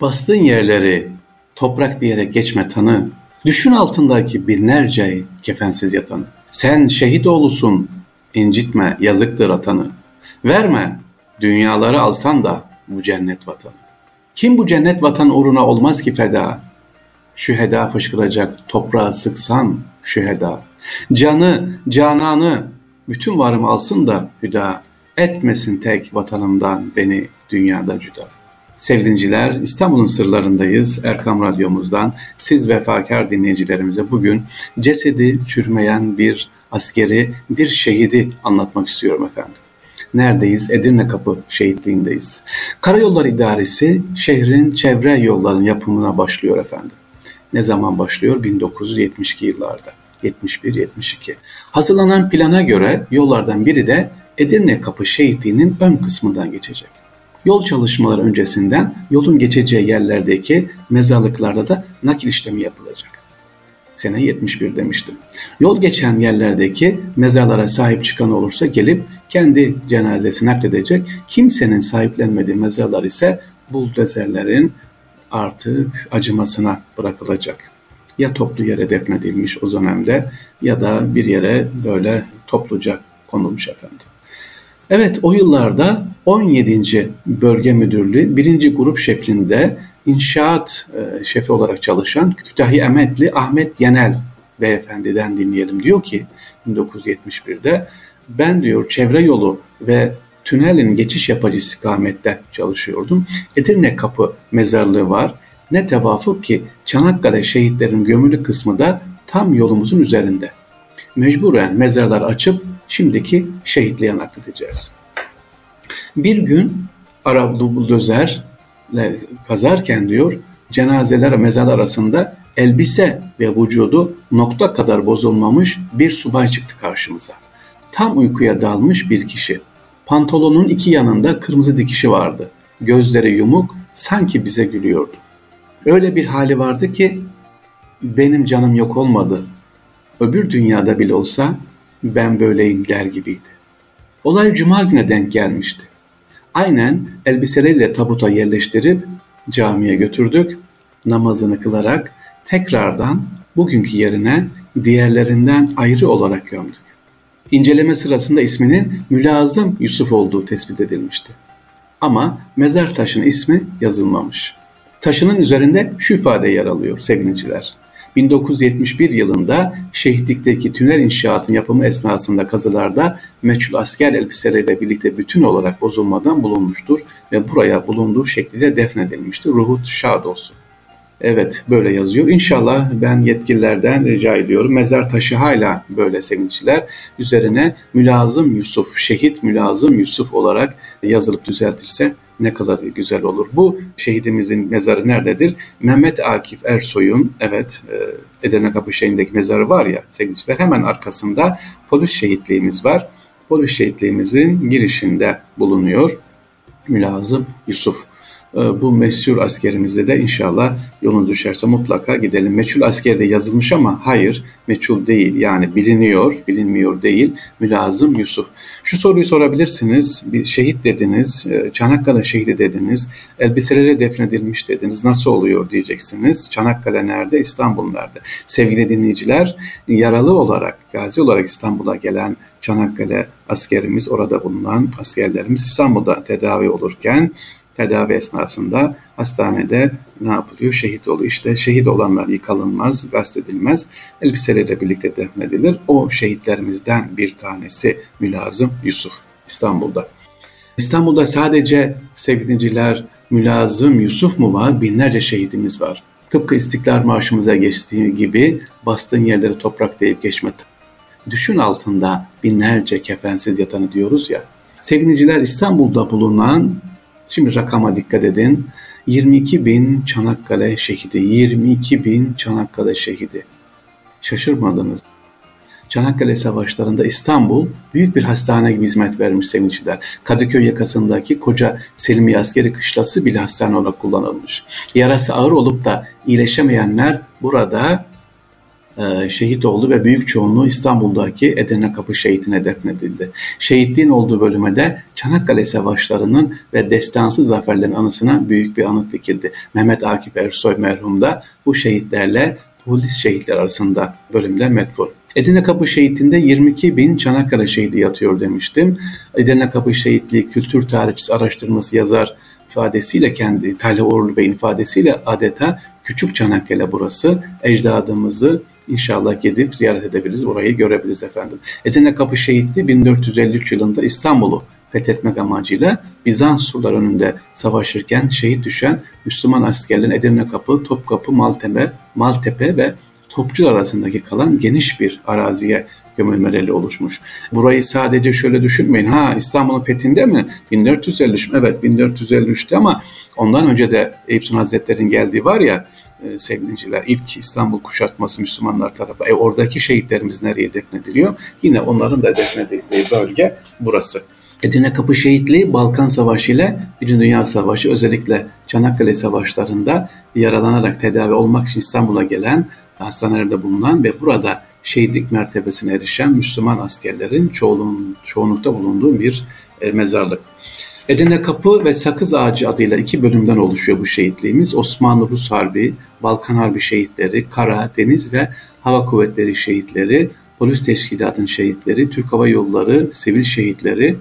Bastığın yerleri toprak diyerek geçme tanı. Düşün altındaki binlerce kefensiz yatanı. Sen şehit oğlusun, incitme, yazıktır atanı. Verme, dünyaları alsan da bu cennet vatanı. Kim bu cennet vatan uğruna olmaz ki feda? Şüheda fışkıracak toprağı sıksan şüheda. Canı, cananı, bütün varım alsın da hüda. Etmesin tek vatanımdan beni dünyada cüda. Sevgiliciler İstanbul'un sırlarındayız. Erkam Radyomuzdan siz vefakar dinleyicilerimize bugün cesedi çürümeyen bir askeri, bir şehidi anlatmak istiyorum efendim. Neredeyiz? Edirne Kapı şehitliğindeyiz. Karayollar İdaresi şehrin çevre yollarının yapımına başlıyor efendim. Ne zaman başlıyor? 1972 yıllarda. 71-72. Hazırlanan plana göre yollardan biri de Edirne Kapı şehitliğinin ön kısmından geçecek. Yol çalışmaları öncesinden yolun geçeceği yerlerdeki mezarlıklarda da nakil işlemi yapılacak. Sene 71 demiştim. Yol geçen yerlerdeki mezarlara sahip çıkan olursa gelip kendi cenazesi nakledecek. Kimsenin sahiplenmediği mezarlar ise buldozerlerin artık acımasına bırakılacak. Ya toplu yere defnedilmiş o dönemde ya da bir yere böyle topluca konulmuş efendim. Evet o yıllarda 17. Bölge Müdürlüğü birinci grup şeklinde inşaat e, şefi olarak çalışan Kütahya Emetli Ahmet Yenel beyefendiden dinleyelim. Diyor ki 1971'de ben diyor çevre yolu ve tünelin geçiş yapıcı istikamette çalışıyordum. Edirne Kapı mezarlığı var. Ne tevafuk ki Çanakkale şehitlerin gömülü kısmı da tam yolumuzun üzerinde. Mecburen mezarlar açıp şimdiki şehitliğe nakledeceğiz. Bir gün Arap buldozerle kazarken diyor cenazeler mezar arasında elbise ve vücudu nokta kadar bozulmamış bir subay çıktı karşımıza. Tam uykuya dalmış bir kişi. Pantolonun iki yanında kırmızı dikişi vardı. Gözleri yumuk, sanki bize gülüyordu. Öyle bir hali vardı ki benim canım yok olmadı. Öbür dünyada bile olsa ben böyleyim der gibiydi. Olay cuma güne denk gelmişti. Aynen elbiseleriyle tabuta yerleştirip camiye götürdük. Namazını kılarak tekrardan bugünkü yerine diğerlerinden ayrı olarak gömdük. İnceleme sırasında isminin Mülazım Yusuf olduğu tespit edilmişti. Ama mezar taşının ismi yazılmamış. Taşının üzerinde şu ifade yer alıyor sevgiliciler. 1971 yılında şehitlikteki tünel inşaatın yapımı esnasında kazılarda meçhul asker elbiseleriyle birlikte bütün olarak bozulmadan bulunmuştur ve buraya bulunduğu şekliyle defnedilmiştir. Ruhu şad olsun. Evet böyle yazıyor. İnşallah ben yetkililerden rica ediyorum. Mezar taşı hala böyle sevinçler. Üzerine Mülazım Yusuf, şehit Mülazım Yusuf olarak yazılıp düzeltirse ne kadar güzel olur. Bu şehidimizin mezarı nerededir? Mehmet Akif Ersoy'un evet e, Edirne Kapı şeyindeki mezarı var ya sevgiliciler hemen arkasında polis şehitliğimiz var. Polis şehitliğimizin girişinde bulunuyor. Mülazım Yusuf. Ee, bu meşhur askerimizde de inşallah yolun düşerse mutlaka gidelim. Meçhul asker de yazılmış ama hayır meçhul değil yani biliniyor, bilinmiyor değil. Mülazım Yusuf. Şu soruyu sorabilirsiniz. Bir şehit dediniz, e, Çanakkale şehidi dediniz, elbiselere defnedilmiş dediniz. Nasıl oluyor diyeceksiniz. Çanakkale nerede, İstanbul nerede? Sevgili dinleyiciler, yaralı olarak, gazi olarak İstanbul'a gelen Çanakkale askerimiz, orada bulunan askerlerimiz İstanbul'da tedavi olurken tedavi esnasında hastanede ne yapılıyor? Şehit oluyor. İşte şehit olanlar yıkalınmaz, gazledilmez, elbiseleriyle birlikte defnedilir. O şehitlerimizden bir tanesi Mülazım Yusuf İstanbul'da. İstanbul'da sadece sevgiliciler Mülazım Yusuf mu var? Binlerce şehidimiz var. Tıpkı İstiklal Marşımıza geçtiği gibi bastığın yerleri toprak deyip geçme. Düşün altında binlerce kefensiz yatanı diyoruz ya. Sevgiliciler İstanbul'da bulunan Şimdi rakama dikkat edin. 22 bin Çanakkale şehidi, 22 bin Çanakkale şehidi. Şaşırmadınız. Çanakkale Savaşları'nda İstanbul büyük bir hastane gibi hizmet vermiş sevinçler. Kadıköy yakasındaki koca Selimiye askeri kışlası bile hastane olarak kullanılmış. Yarası ağır olup da iyileşemeyenler burada şehit oldu ve büyük çoğunluğu İstanbul'daki Edirne Kapı şehitine defnedildi. Şehitliğin olduğu bölüme de Çanakkale Savaşları'nın ve destansı zaferlerin anısına büyük bir anıt dikildi. Mehmet Akif Ersoy merhum da bu şehitlerle polis şehitler arasında bölümde metfur. Edirne Kapı Şehitliği'nde 22 bin Çanakkale şehidi yatıyor demiştim. Edirne Kapı Şehitliği Kültür Tarihçisi Araştırması yazar ifadesiyle kendi Talha Uğurlu Bey'in ifadesiyle adeta Küçük Çanakkale burası. Ecdadımızı inşallah gidip ziyaret edebiliriz. Orayı görebiliriz efendim. Edirne Kapı Şehitliği 1453 yılında İstanbul'u fethetmek amacıyla Bizans surlar önünde savaşırken şehit düşen Müslüman askerlerin Edirne Kapı, Topkapı, Maltepe, Maltepe ve Topçular arasındaki kalan geniş bir araziye gömülmeleri oluşmuş. Burayı sadece şöyle düşünmeyin. Ha İstanbul'un fethinde mi? 1453 mü? Evet 1453'te ama ondan önce de Eyüp Hazretleri'nin geldiği var ya e, sevgiliciler ilk İstanbul kuşatması Müslümanlar tarafı. E, oradaki şehitlerimiz nereye defnediliyor? Yine onların da defnedildiği bölge burası. Edirne Kapı Şehitliği Balkan Savaşı ile Birinci Dünya Savaşı özellikle Çanakkale Savaşları'nda yaralanarak tedavi olmak için İstanbul'a gelen hastanelerde bulunan ve burada şehitlik mertebesine erişen Müslüman askerlerin çoğunlukta bulunduğu bir e, mezarlık. Edirne Kapı ve Sakız Ağacı adıyla iki bölümden oluşuyor bu şehitliğimiz. Osmanlı-Rus Harbi, Balkan Harbi şehitleri, Kara, Deniz ve Hava Kuvvetleri şehitleri, Polis Teşkilatı'nın şehitleri, Türk Hava Yolları, Sivil şehitleri,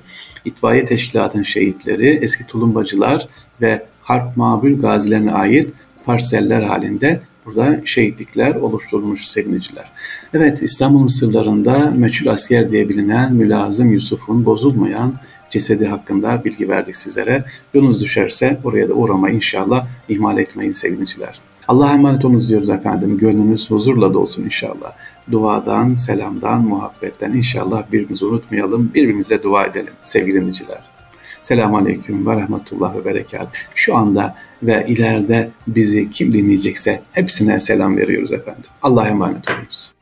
İtfaiye Teşkilatı'nın şehitleri, eski tulumbacılar ve harp mabül gazilerine ait parseller halinde burada şehitlikler oluşturulmuş seviniciler. Evet İstanbul'un sırlarında meçhul asker diye bilinen Mülazım Yusuf'un bozulmayan cesedi hakkında bilgi verdik sizlere. Yolunuz düşerse oraya da uğramayı inşallah ihmal etmeyin seviniciler. Allah'a emanet olunuz diyoruz efendim. Gönlünüz huzurla dolsun inşallah. Duadan, selamdan, muhabbetten inşallah birbirimizi unutmayalım. Birbirimize dua edelim sevgili dinleyiciler. Selamun Aleyküm ve Rahmetullah ve Berekat. Şu anda ve ileride bizi kim dinleyecekse hepsine selam veriyoruz efendim. Allah'a emanet olun.